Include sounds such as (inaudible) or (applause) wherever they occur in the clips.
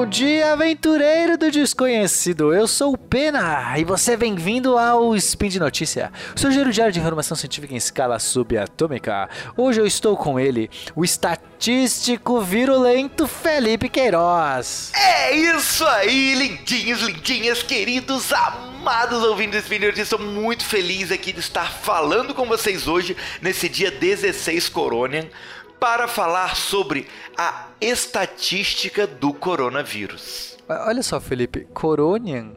bom dia, aventureiro do desconhecido. Eu sou o Pena e você é bem-vindo ao Spin de Notícia, seu giro diário de informação científica em escala subatômica. Hoje eu estou com ele, o estatístico virulento Felipe Queiroz. É isso aí, lindinhos, lindinhas, queridos, amados ouvintes do de Notícia. Estou muito feliz aqui de estar falando com vocês hoje, nesse dia 16 Coronian para falar sobre a estatística do coronavírus. Olha só, Felipe, Coronian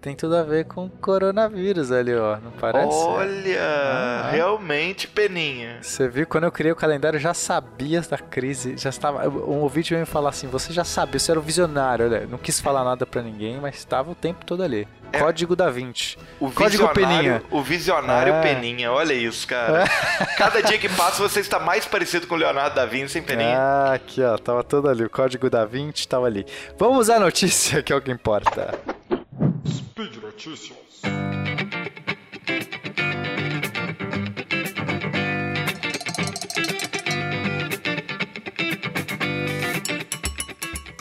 tem tudo a ver com coronavírus ali, ó, não parece? Olha, ah, realmente, Peninha. Você viu, quando eu criei o calendário, eu já sabia da crise, já estava, um ouvinte veio me falar assim, você já sabia, você era o visionário, olha, não quis falar nada para ninguém, mas estava o tempo todo ali. É. Código da Vinci. O Código Peninha. O visionário é. Peninha, olha isso, cara. É. (laughs) Cada dia que passa você está mais parecido com o Leonardo da Vinci, hein, Peninha? Ah, aqui, ó, tava todo ali. O Código da Vinci tava ali. Vamos à notícia, (laughs) que é o que importa. Speed Notícias.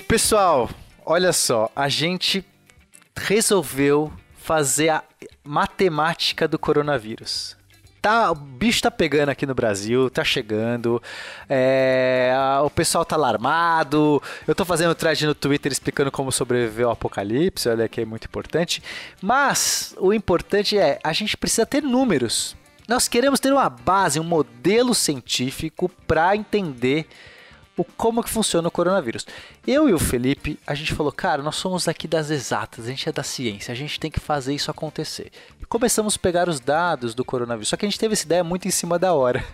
Pessoal, olha só, a gente resolveu fazer a matemática do coronavírus. Tá, o bicho tá pegando aqui no Brasil, tá chegando, é, o pessoal tá alarmado. Eu tô fazendo thread no Twitter explicando como sobreviver ao apocalipse, olha que é muito importante. Mas o importante é, a gente precisa ter números. Nós queremos ter uma base, um modelo científico para entender o como que funciona o coronavírus. Eu e o Felipe, a gente falou, cara, nós somos aqui das exatas, a gente é da ciência, a gente tem que fazer isso acontecer. Começamos a pegar os dados do coronavírus, só que a gente teve essa ideia muito em cima da hora.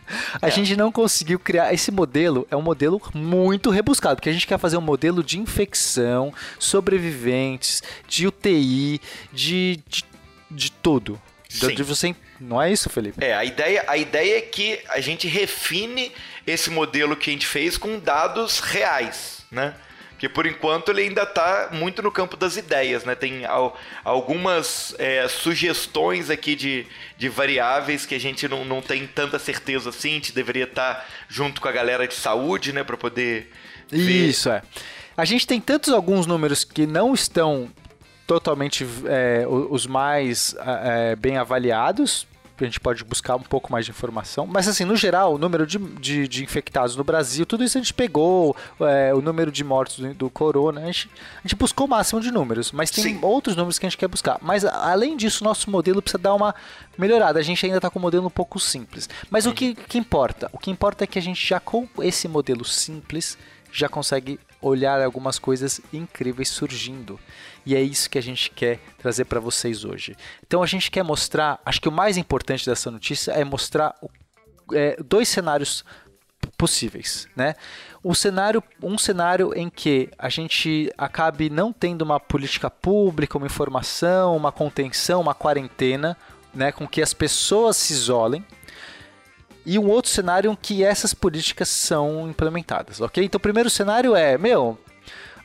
A é. gente não conseguiu criar esse modelo, é um modelo muito rebuscado, porque a gente quer fazer um modelo de infecção, sobreviventes, de UTI, de, de, de tudo. De você, não é isso, Felipe? É, a ideia, a ideia é que a gente refine esse modelo que a gente fez com dados reais, né? Que por enquanto ele ainda está muito no campo das ideias, né? Tem al algumas é, sugestões aqui de, de variáveis que a gente não, não tem tanta certeza assim. A gente deveria estar tá junto com a galera de saúde, né? Para poder. Ver. Isso, é. A gente tem tantos alguns números que não estão totalmente é, os mais é, bem avaliados a gente pode buscar um pouco mais de informação. Mas, assim, no geral, o número de, de, de infectados no Brasil, tudo isso a gente pegou, é, o número de mortos do, do corona, a gente, a gente, buscou o máximo de números, mas tem Sim. outros números que a gente quer buscar. Mas, além disso, nosso modelo precisa dar uma melhorada. A gente ainda está com um modelo um pouco simples. Mas o que, que importa? O que importa é que a gente já, com esse modelo simples, já consegue olhar algumas coisas incríveis surgindo. E é isso que a gente quer trazer para vocês hoje. Então a gente quer mostrar, acho que o mais importante dessa notícia é mostrar é, dois cenários possíveis, né? Um cenário, um cenário em que a gente acabe não tendo uma política pública, uma informação, uma contenção, uma quarentena, né, com que as pessoas se isolem, e um outro cenário em que essas políticas são implementadas, ok? Então, o primeiro cenário é, meu,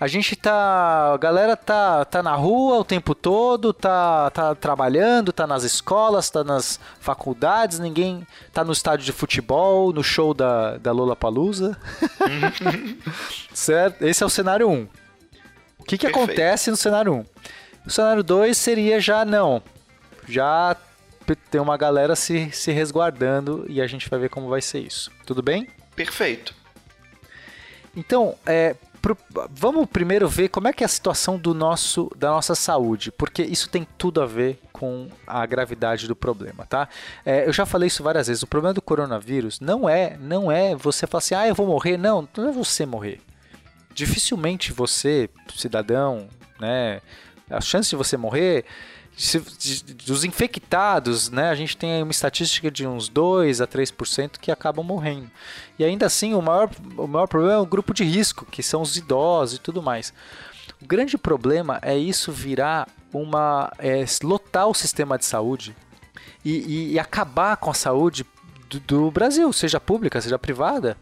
a gente tá. A galera tá, tá na rua o tempo todo, tá, tá trabalhando, tá nas escolas, tá nas faculdades, ninguém tá no estádio de futebol, no show da, da Lola Palusa. (laughs) certo? Esse é o cenário 1. Um. O que, que acontece no cenário 1? Um? O cenário 2 seria já não. Já tem uma galera se, se resguardando e a gente vai ver como vai ser isso. Tudo bem? Perfeito. Então, é, pro, vamos primeiro ver como é que é a situação do nosso, da nossa saúde, porque isso tem tudo a ver com a gravidade do problema, tá? É, eu já falei isso várias vezes. O problema do coronavírus não é, não é você falar assim, ah, eu vou morrer. Não, não é você morrer. Dificilmente você, cidadão, né? A chance de você morrer dos infectados, né, a gente tem uma estatística de uns 2 a 3% que acabam morrendo. E ainda assim, o maior, o maior problema é o grupo de risco, que são os idosos e tudo mais. O grande problema é isso virar uma. É, lotar o sistema de saúde e, e, e acabar com a saúde do, do Brasil, seja pública, seja privada.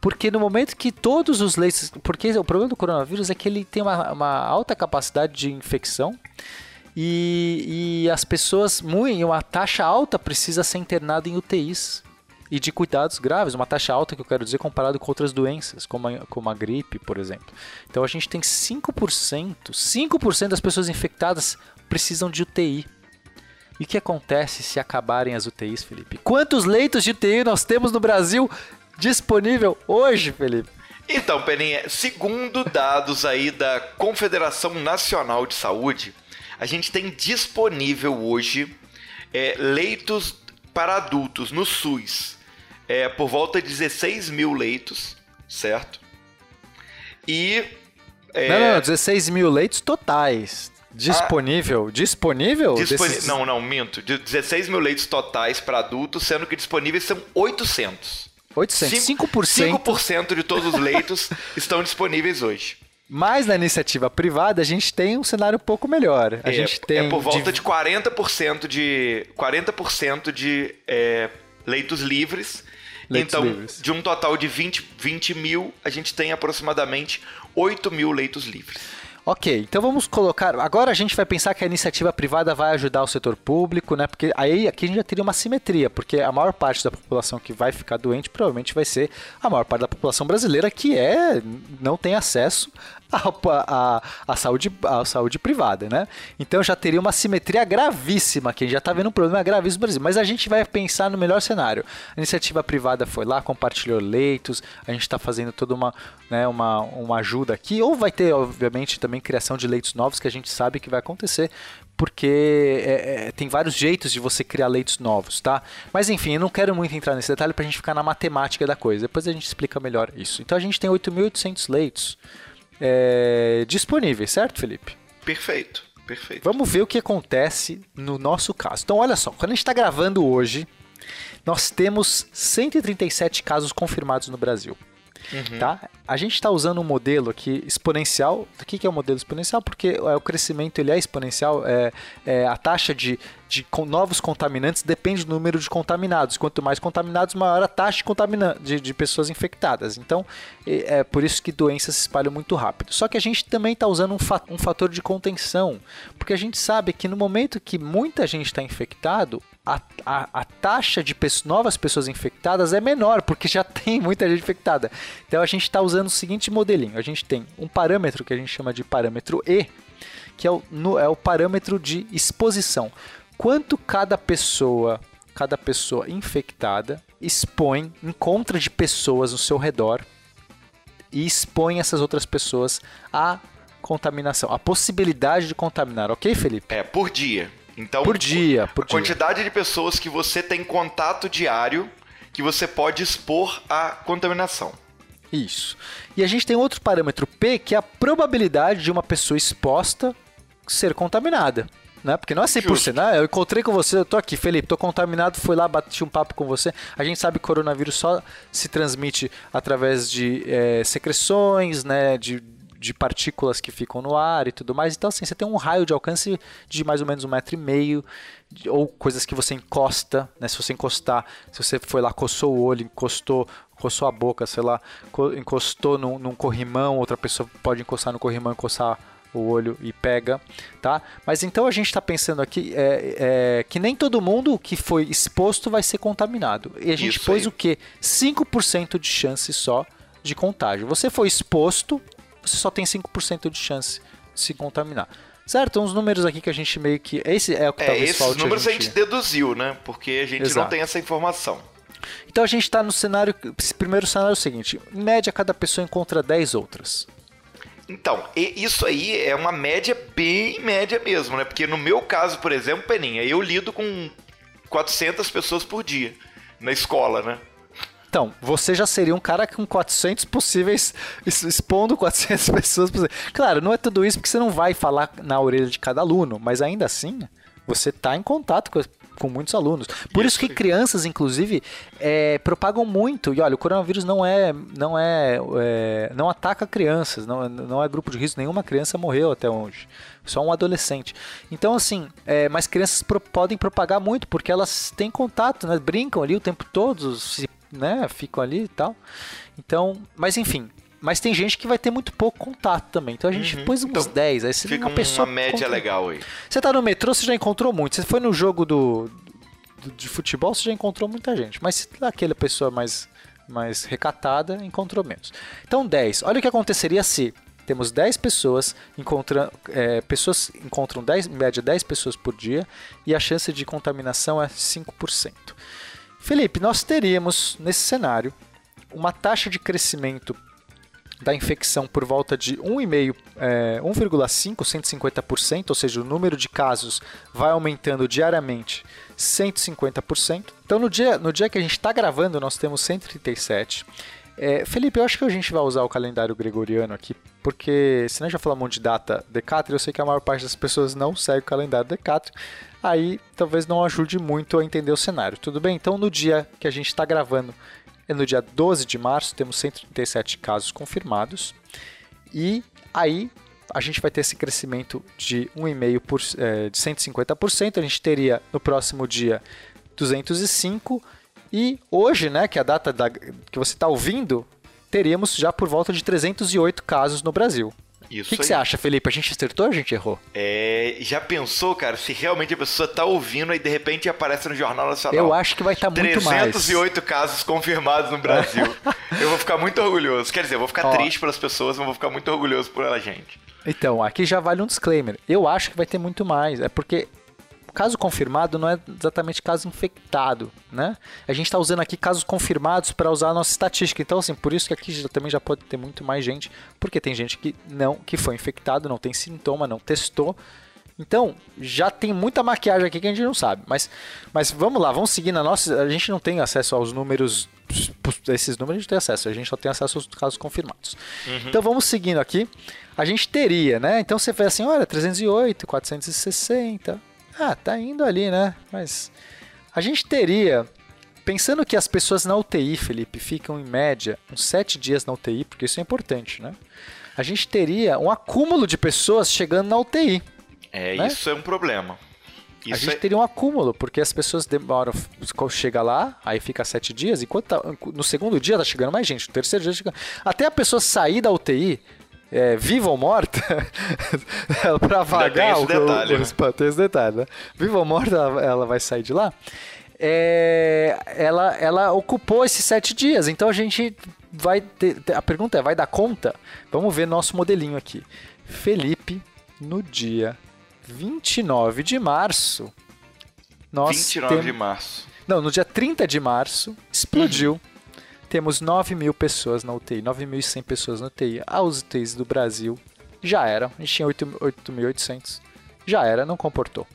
Porque no momento que todos os leitos. Porque o problema do coronavírus é que ele tem uma, uma alta capacidade de infecção e, e as pessoas, muito, uma taxa alta, precisa ser internada em UTIs. e de cuidados graves, uma taxa alta que eu quero dizer comparado com outras doenças, como a, como a gripe, por exemplo. Então a gente tem 5%, 5% das pessoas infectadas precisam de UTI. E o que acontece se acabarem as UTIs, Felipe? Quantos leitos de UTI nós temos no Brasil disponível hoje, Felipe? Então, Peninha, segundo dados aí da Confederação Nacional de Saúde, a gente tem disponível hoje é, leitos para adultos no SUS é, por volta de 16 mil leitos, certo? E. É... Não, não, 16 mil leitos totais. Disponível? Ah, disponível? Disponi... Não, não, minto. 16 mil leitos totais para adultos, sendo que disponíveis são 800. 800? 5%? 5% de todos os leitos (laughs) estão disponíveis hoje. Mas na iniciativa privada a gente tem um cenário um pouco melhor. A é, gente tem é por volta de, de 40% de 40% de é, leitos livres leitos então, livres. de um total de 20, 20 mil, a gente tem aproximadamente 8 mil leitos livres. Ok, então vamos colocar. Agora a gente vai pensar que a iniciativa privada vai ajudar o setor público, né? Porque aí aqui a gente já teria uma simetria, porque a maior parte da população que vai ficar doente provavelmente vai ser a maior parte da população brasileira que é não tem acesso (laughs) a, a, saúde, a saúde privada, né? Então já teria uma simetria gravíssima, que a gente já está vendo um problema gravíssimo no Brasil. Mas a gente vai pensar no melhor cenário. A iniciativa privada foi lá, compartilhou leitos, a gente está fazendo toda uma, né, uma, uma ajuda aqui, ou vai ter, obviamente, também criação de leitos novos, que a gente sabe que vai acontecer, porque é, é, tem vários jeitos de você criar leitos novos, tá? Mas enfim, eu não quero muito entrar nesse detalhe para a gente ficar na matemática da coisa. Depois a gente explica melhor isso. Então a gente tem 8.800 leitos é, disponíveis, certo, Felipe? Perfeito, perfeito. Vamos ver o que acontece no nosso caso. Então, olha só, quando a gente está gravando hoje, nós temos 137 casos confirmados no Brasil. Uhum. Tá? A gente está usando um modelo aqui exponencial. O que é o modelo exponencial? Porque é, o crescimento ele é exponencial. É, é a taxa de, de novos contaminantes depende do número de contaminados. Quanto mais contaminados, maior a taxa de, contamina de, de pessoas infectadas. Então, é, é por isso que doenças se espalham muito rápido. Só que a gente também está usando um, fa um fator de contenção. Porque a gente sabe que no momento que muita gente está infectado, a, a, a, taxa de pessoas, novas pessoas infectadas é menor, porque já (laughs) tem muita gente infectada. Então a gente está usando o seguinte modelinho: a gente tem um parâmetro que a gente chama de parâmetro E, que é o, no, é o parâmetro de exposição. Quanto cada pessoa, cada pessoa infectada expõe, encontra de pessoas no seu redor e expõe essas outras pessoas à contaminação, a possibilidade de contaminar, ok, Felipe? É, por dia. Então, por dia, por a dia. quantidade de pessoas que você tem contato diário que você pode expor à contaminação. Isso. E a gente tem outro parâmetro P, que é a probabilidade de uma pessoa exposta ser contaminada. Né? Porque não é 100%, Justo. né? Eu encontrei com você, eu tô aqui, Felipe, tô contaminado, fui lá, bati um papo com você. A gente sabe que o coronavírus só se transmite através de é, secreções, né? De de partículas que ficam no ar e tudo mais. Então, assim, você tem um raio de alcance de mais ou menos um metro e meio, ou coisas que você encosta, né? Se você encostar, se você foi lá, coçou o olho, encostou, coçou a boca, sei lá, encostou num, num corrimão, outra pessoa pode encostar no corrimão, encostar o olho e pega, tá? Mas então a gente está pensando aqui é, é, que nem todo mundo que foi exposto vai ser contaminado. E a gente Isso pôs aí. o que? 5% de chance só de contágio. Você foi exposto, você só tem 5% de chance de se contaminar. Certo? Uns números aqui que a gente meio que. Esse é o que é, talvez esses falte. Esses números a gente... a gente... deduziu, né? Porque a gente Exato. não tem essa informação. Então a gente está no cenário. Esse primeiro cenário é o seguinte: em média, cada pessoa encontra 10 outras. Então, isso aí é uma média bem média mesmo, né? Porque no meu caso, por exemplo, Peninha, eu lido com 400 pessoas por dia na escola, né? Então, você já seria um cara com 400 possíveis, expondo 400 (laughs) pessoas. Claro, não é tudo isso porque você não vai falar na orelha de cada aluno, mas ainda assim, você está em contato com, com muitos alunos. Por isso, isso que crianças, inclusive, é, propagam muito. E olha, o coronavírus não é, não é, é, não ataca crianças, não, não é grupo de risco. Nenhuma criança morreu até hoje. Só um adolescente. Então, assim, é, mas crianças pro, podem propagar muito porque elas têm contato, né? brincam ali o tempo todo, se né, ficam ali e tal. Então, mas enfim, mas tem gente que vai ter muito pouco contato também. Então a gente uhum. pôs uns então, 10. Aí você fica uma, pessoa uma média legal aí. Você tá no metrô, você já encontrou muito. Você foi no jogo do. de futebol, você já encontrou muita gente. Mas aquela pessoa mais, mais recatada, encontrou menos. Então, 10. Olha o que aconteceria se temos 10 pessoas, encontrando, é, pessoas encontram 10, em média 10 pessoas por dia e a chance de contaminação é 5%. Felipe, nós teríamos nesse cenário uma taxa de crescimento da infecção por volta de 1,5, é, 1,5, 150%, ou seja, o número de casos vai aumentando diariamente 150%. Então, no dia, no dia que a gente está gravando, nós temos 137. É, Felipe, eu acho que a gente vai usar o calendário gregoriano aqui, porque senão já falar um monte de data Decathlon, eu sei que a maior parte das pessoas não segue o calendário Decathlon, aí talvez não ajude muito a entender o cenário. Tudo bem? Então, no dia que a gente está gravando, é no dia 12 de março, temos 137 casos confirmados. E aí a gente vai ter esse crescimento de 1,5% por, é, de 150%. A gente teria no próximo dia 205. E hoje, né, que é a data da, que você está ouvindo, teríamos já por volta de 308 casos no Brasil. O que, que você acha, Felipe? A gente acertou ou a gente errou? É, já pensou, cara, se realmente a pessoa tá ouvindo e de repente aparece no Jornal Nacional? Eu acho que vai estar tá muito mais. 308 casos confirmados no Brasil. (laughs) eu vou ficar muito orgulhoso. Quer dizer, eu vou ficar Ó, triste pelas pessoas, mas vou ficar muito orgulhoso por ela, gente. Então, aqui já vale um disclaimer. Eu acho que vai ter muito mais. É porque caso confirmado não é exatamente caso infectado, né? A gente está usando aqui casos confirmados para usar a nossa estatística. Então, assim, por isso que aqui já, também já pode ter muito mais gente, porque tem gente que não, que foi infectado, não tem sintoma, não testou. Então, já tem muita maquiagem aqui que a gente não sabe. Mas, mas vamos lá, vamos seguir na nossa. A gente não tem acesso aos números. Esses números a gente tem acesso, a gente só tem acesso aos casos confirmados. Uhum. Então vamos seguindo aqui. A gente teria, né? Então você vê assim: olha, 308, 460, ah, tá indo ali, né? Mas a gente teria, pensando que as pessoas na UTI, Felipe, ficam em média uns sete dias na UTI, porque isso é importante, né? A gente teria um acúmulo de pessoas chegando na UTI. É, né? isso é um problema. Isso a gente é... teria um acúmulo, porque as pessoas demoram, chega lá, aí fica sete dias, enquanto tá, no segundo dia tá chegando mais gente, no terceiro dia tá chegando. Até a pessoa sair da UTI, é, viva ou morta, (laughs) para vagar o, detalhe, o, né? o, tem esse detalhe, né? Viva ou morta, ela, ela vai sair de lá. É, ela, ela ocupou esses sete dias, então a gente vai ter, a pergunta é, vai dar conta? Vamos ver nosso modelinho aqui. Felipe, no dia 29 de março, nós 29 tem... de março. Não, no dia 30 de março, explodiu uhum temos 9 mil pessoas na UTI, 9.100 pessoas na UTI. As UTIs do Brasil já era, a gente tinha 8.800, já era, não comportou.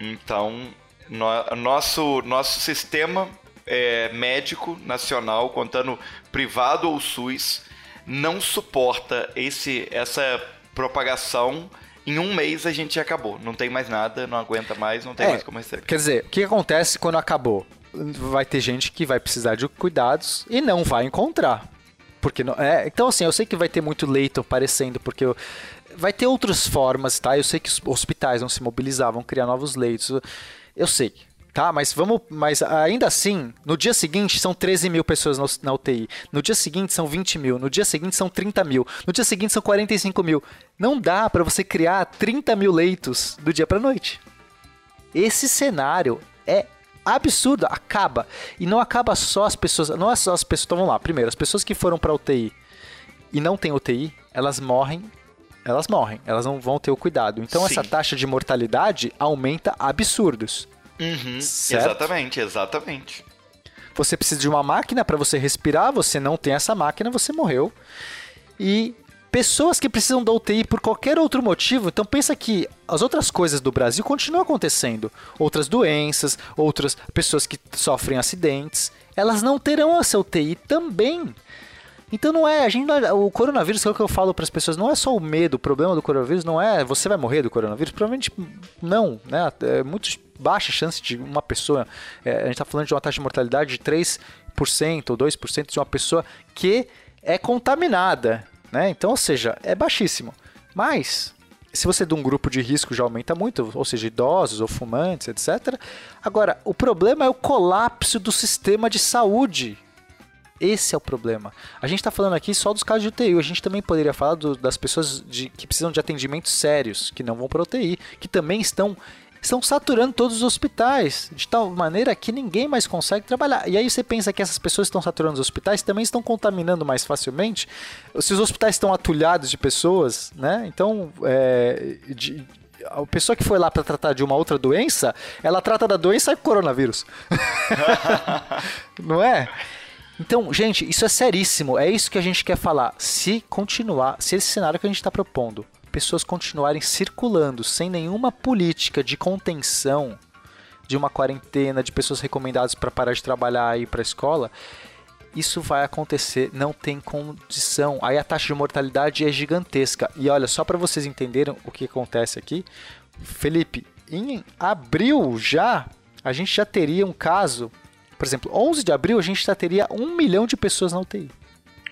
Então, no, nosso, nosso sistema é, médico nacional, contando privado ou SUS, não suporta esse, essa propagação em um mês a gente acabou. Não tem mais nada, não aguenta mais, não tem é, mais como receber. Quer dizer, o que acontece quando acabou? Vai ter gente que vai precisar de cuidados e não vai encontrar. Porque não, é, então, assim, eu sei que vai ter muito leito aparecendo, porque eu, vai ter outras formas, tá? Eu sei que os hospitais vão se mobilizar, vão criar novos leitos. Eu sei, tá? Mas vamos. Mas ainda assim, no dia seguinte são 13 mil pessoas na UTI. No dia seguinte são 20 mil. No dia seguinte são 30 mil. No dia seguinte são 45 mil. Não dá para você criar 30 mil leitos do dia para noite. Esse cenário é absurdo, acaba. E não acaba só as pessoas, não é só as pessoas, então vamos lá, primeiro, as pessoas que foram para UTI e não tem UTI, elas morrem, elas morrem, elas não vão ter o cuidado. Então Sim. essa taxa de mortalidade aumenta absurdos. Uhum, exatamente, exatamente. Você precisa de uma máquina para você respirar, você não tem essa máquina, você morreu. E pessoas que precisam da UTI por qualquer outro motivo. Então pensa que as outras coisas do Brasil continuam acontecendo. Outras doenças, outras pessoas que sofrem acidentes, elas não terão essa UTI também. Então não é, a gente o coronavírus, é o que eu falo para as pessoas, não é só o medo, o problema do coronavírus não é você vai morrer do coronavírus, provavelmente não, né? É muito baixa chance de uma pessoa, é, a gente está falando de uma taxa de mortalidade de 3% ou 2% de uma pessoa que é contaminada. Né? Então, ou seja, é baixíssimo. Mas, se você é de um grupo de risco já aumenta muito, ou seja, idosos ou fumantes, etc. Agora, o problema é o colapso do sistema de saúde. Esse é o problema. A gente está falando aqui só dos casos de UTI. A gente também poderia falar do, das pessoas de, que precisam de atendimentos sérios, que não vão para UTI, que também estão estão saturando todos os hospitais, de tal maneira que ninguém mais consegue trabalhar. E aí você pensa que essas pessoas que estão saturando os hospitais também estão contaminando mais facilmente. Se os hospitais estão atulhados de pessoas, né? Então, é, de, a pessoa que foi lá para tratar de uma outra doença, ela trata da doença e coronavírus. (laughs) Não é? Então, gente, isso é seríssimo. É isso que a gente quer falar. Se continuar, se esse cenário que a gente está propondo, pessoas continuarem circulando sem nenhuma política de contenção de uma quarentena, de pessoas recomendadas para parar de trabalhar e ir para a escola, isso vai acontecer, não tem condição. Aí a taxa de mortalidade é gigantesca. E olha, só para vocês entenderem o que acontece aqui, Felipe, em abril já, a gente já teria um caso por exemplo, 11 de abril a gente já teria um milhão de pessoas na UTI.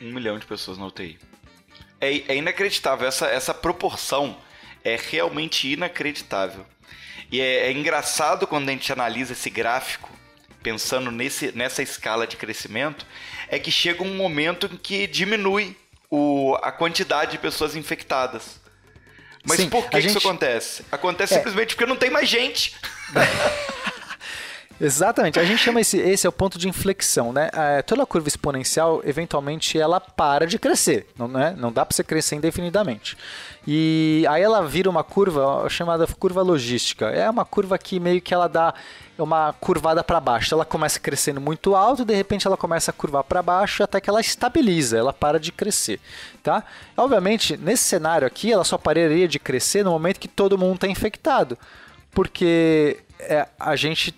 Um milhão de pessoas na UTI. É, é inacreditável. Essa, essa proporção é realmente inacreditável. E é, é, engraçado quando a gente analisa esse gráfico, pensando nesse, nessa escala de crescimento, é que chega um momento em que diminui o, a quantidade de pessoas infectadas. Mas Sim, por que, gente... isso acontece? Acontece é. simplesmente porque não tem mais gente. (laughs) Exatamente. A gente chama esse, esse é o ponto de inflexão, né? É, toda curva exponencial, eventualmente, ela para de crescer, não, né? não dá para você crescer indefinidamente. E aí ela vira uma curva chamada curva logística. É uma curva que meio que ela dá uma curvada para baixo. Ela começa crescendo muito alto, de repente ela começa a curvar para baixo até que ela estabiliza, ela para de crescer, tá? Obviamente, nesse cenário aqui, ela só pararia de crescer no momento que todo mundo está infectado porque é, a gente,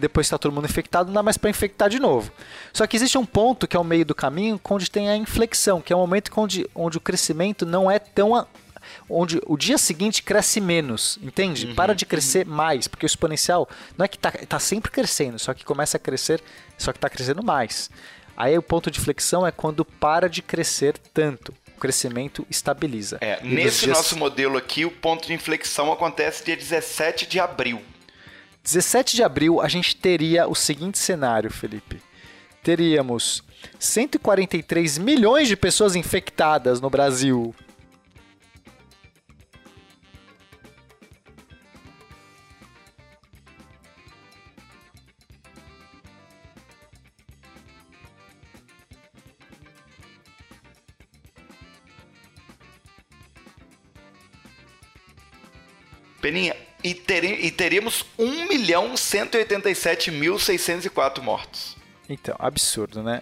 depois que está todo mundo infectado, não dá mais para infectar de novo. Só que existe um ponto que é o meio do caminho, onde tem a inflexão, que é o momento onde, onde o crescimento não é tão. onde o dia seguinte cresce menos, entende? Uhum, Para de crescer uhum. mais, porque o exponencial não é que está tá sempre crescendo, só que começa a crescer, só que está crescendo mais. Aí o ponto de flexão é quando para de crescer tanto o crescimento estabiliza. É, nesse dias... nosso modelo aqui, o ponto de inflexão acontece dia 17 de abril. 17 de abril, a gente teria o seguinte cenário, Felipe. Teríamos 143 milhões de pessoas infectadas no Brasil. Peninha, e, tere, e teremos 1 milhão 187 mil 604 mortos. Então, absurdo, né?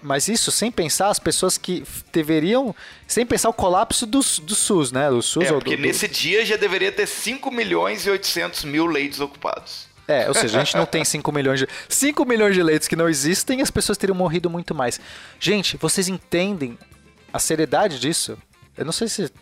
Mas isso sem pensar as pessoas que deveriam. Sem pensar o colapso do, do SUS, né? Do SUS é, porque do, nesse do... dia já deveria ter 5 milhões e 800 mil leitos ocupados. É, ou seja, a gente não tem 5 milhões de. 5 milhões de leitos que não existem e as pessoas teriam morrido muito mais. Gente, vocês entendem a seriedade disso? Eu não sei se.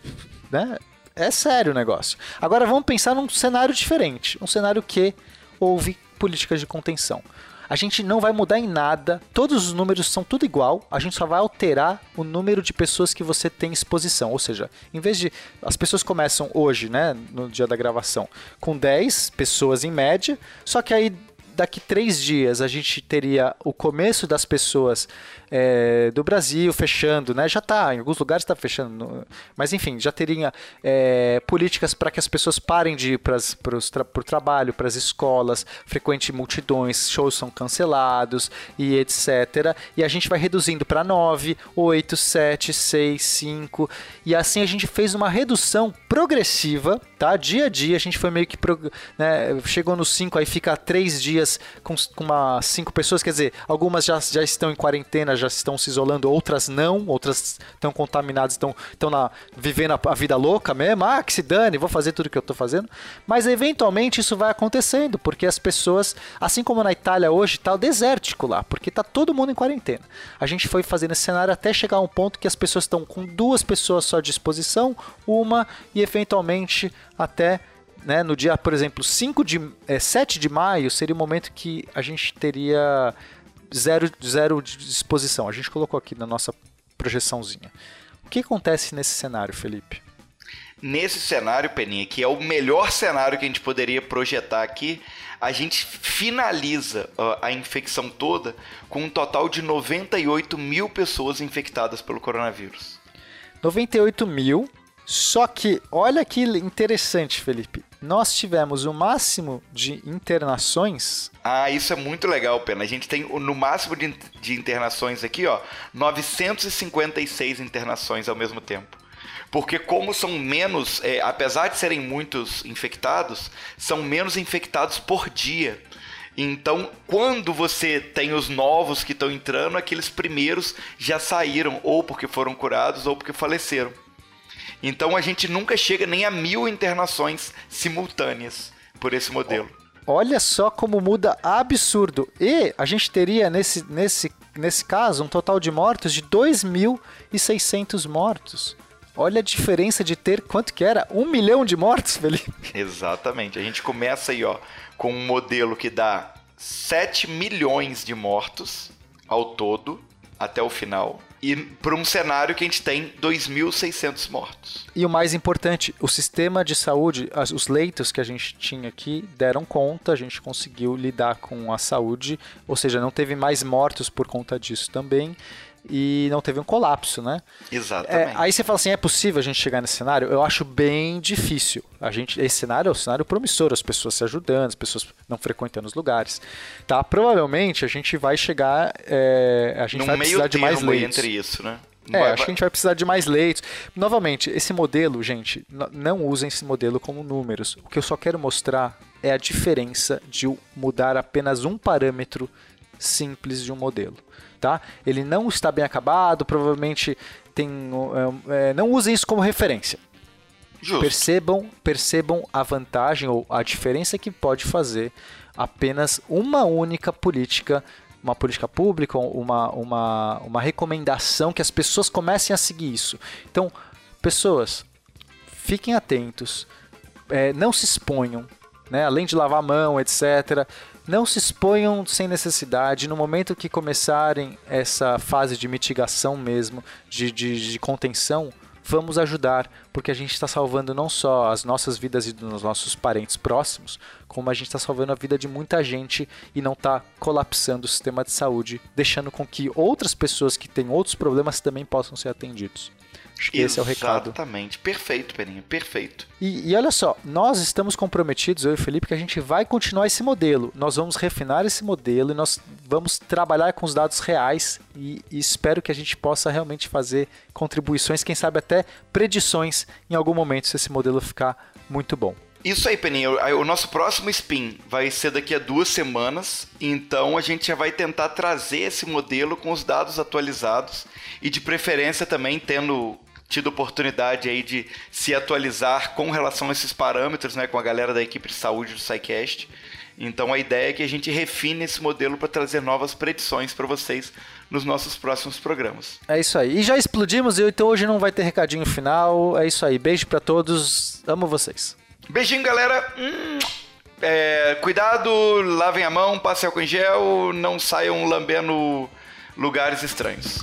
Né? É sério o negócio. Agora vamos pensar num cenário diferente. Um cenário que houve políticas de contenção. A gente não vai mudar em nada, todos os números são tudo igual, a gente só vai alterar o número de pessoas que você tem exposição. Ou seja, em vez de. As pessoas começam hoje, né, no dia da gravação, com 10 pessoas em média, só que aí daqui três dias a gente teria o começo das pessoas é, do Brasil fechando, né? Já está, em alguns lugares está fechando, mas enfim, já teria é, políticas para que as pessoas parem de ir para o trabalho, para as escolas, frequente multidões, shows são cancelados e etc. E a gente vai reduzindo para 9, 8, 7, 6, 5 e assim a gente fez uma redução progressiva, tá? Dia a dia a gente foi meio que né, chegou no 5, aí fica três dias com, com uma cinco pessoas, quer dizer, algumas já, já estão em quarentena, já estão se isolando, outras não, outras estão contaminadas, estão, estão na, vivendo a, a, vida louca mesmo. Ah, que se dane, vou fazer tudo que eu estou fazendo. Mas eventualmente isso vai acontecendo, porque as pessoas, assim como na Itália hoje, está desértico lá, porque está todo mundo em quarentena. A gente foi fazendo esse cenário até chegar a um ponto que as pessoas estão com duas pessoas só à disposição, uma e eventualmente até né, no dia, por exemplo, 5 de, é, 7 de maio seria o momento que a gente teria zero, zero de disposição. A gente colocou aqui na nossa projeçãozinha. O que acontece nesse cenário, Felipe? Nesse cenário, Peninha, que é o melhor cenário que a gente poderia projetar aqui, a gente finaliza a infecção toda com um total de 98 mil pessoas infectadas pelo coronavírus. 98 mil, Só que, olha que interessante, Felipe. Nós tivemos o máximo de internações. Ah, isso é muito legal, Pena. A gente tem no máximo de, de internações aqui, ó, 956 internações ao mesmo tempo. Porque como são menos, é, apesar de serem muitos infectados, são menos infectados por dia. Então, quando você tem os novos que estão entrando, aqueles primeiros já saíram, ou porque foram curados, ou porque faleceram. Então a gente nunca chega nem a mil internações simultâneas por esse modelo. Olha só como muda absurdo. E a gente teria nesse, nesse, nesse caso um total de mortos de 2.600 mortos. Olha a diferença de ter quanto que era? Um milhão de mortos, Felipe. (laughs) Exatamente. A gente começa aí, ó, com um modelo que dá 7 milhões de mortos ao todo até o final e para um cenário que a gente tem 2.600 mortos. E o mais importante, o sistema de saúde, os leitos que a gente tinha aqui deram conta, a gente conseguiu lidar com a saúde, ou seja, não teve mais mortos por conta disso também e não teve um colapso, né? Exatamente. É, aí você fala assim, é possível a gente chegar nesse cenário? Eu acho bem difícil. A gente, esse cenário é um cenário promissor, as pessoas se ajudando, as pessoas não frequentando os lugares. Tá? Provavelmente a gente vai chegar, é, a gente vai precisar de mais leitos. entre isso, né? É, acho que a gente vai precisar de mais leitos. Novamente, esse modelo, gente, não usem esse modelo como números. O que eu só quero mostrar é a diferença de mudar apenas um parâmetro simples de um modelo tá? Ele não está bem acabado, provavelmente tem. É, é, não usem isso como referência. Justo. Percebam, percebam a vantagem ou a diferença que pode fazer apenas uma única política, uma política pública, uma, uma, uma recomendação que as pessoas comecem a seguir isso. Então, pessoas, fiquem atentos, é, não se exponham, né? além de lavar a mão, etc. Não se exponham sem necessidade. No momento que começarem essa fase de mitigação mesmo, de, de, de contenção, vamos ajudar, porque a gente está salvando não só as nossas vidas e dos nossos parentes próximos, como a gente está salvando a vida de muita gente e não está colapsando o sistema de saúde, deixando com que outras pessoas que têm outros problemas também possam ser atendidos. Acho que Exatamente. esse é o recado. Exatamente. Perfeito, Peninha. Perfeito. E, e, olha só, nós estamos comprometidos, eu e o Felipe, que a gente vai continuar esse modelo. Nós vamos refinar esse modelo e nós vamos trabalhar com os dados reais e, e espero que a gente possa realmente fazer contribuições, quem sabe até predições em algum momento se esse modelo ficar muito bom. Isso aí, Peninha. O nosso próximo spin vai ser daqui a duas semanas. Então a gente já vai tentar trazer esse modelo com os dados atualizados e de preferência também tendo tido oportunidade aí de se atualizar com relação a esses parâmetros, né, com a galera da equipe de saúde do SciCast. Então a ideia é que a gente refine esse modelo para trazer novas predições para vocês nos nossos próximos programas. É isso aí. E já explodimos, então hoje não vai ter recadinho final. É isso aí. Beijo para todos. Amo vocês. Beijinho, galera. Hum, é, cuidado, lavem a mão, passem álcool em gel, não saiam lambendo lugares estranhos.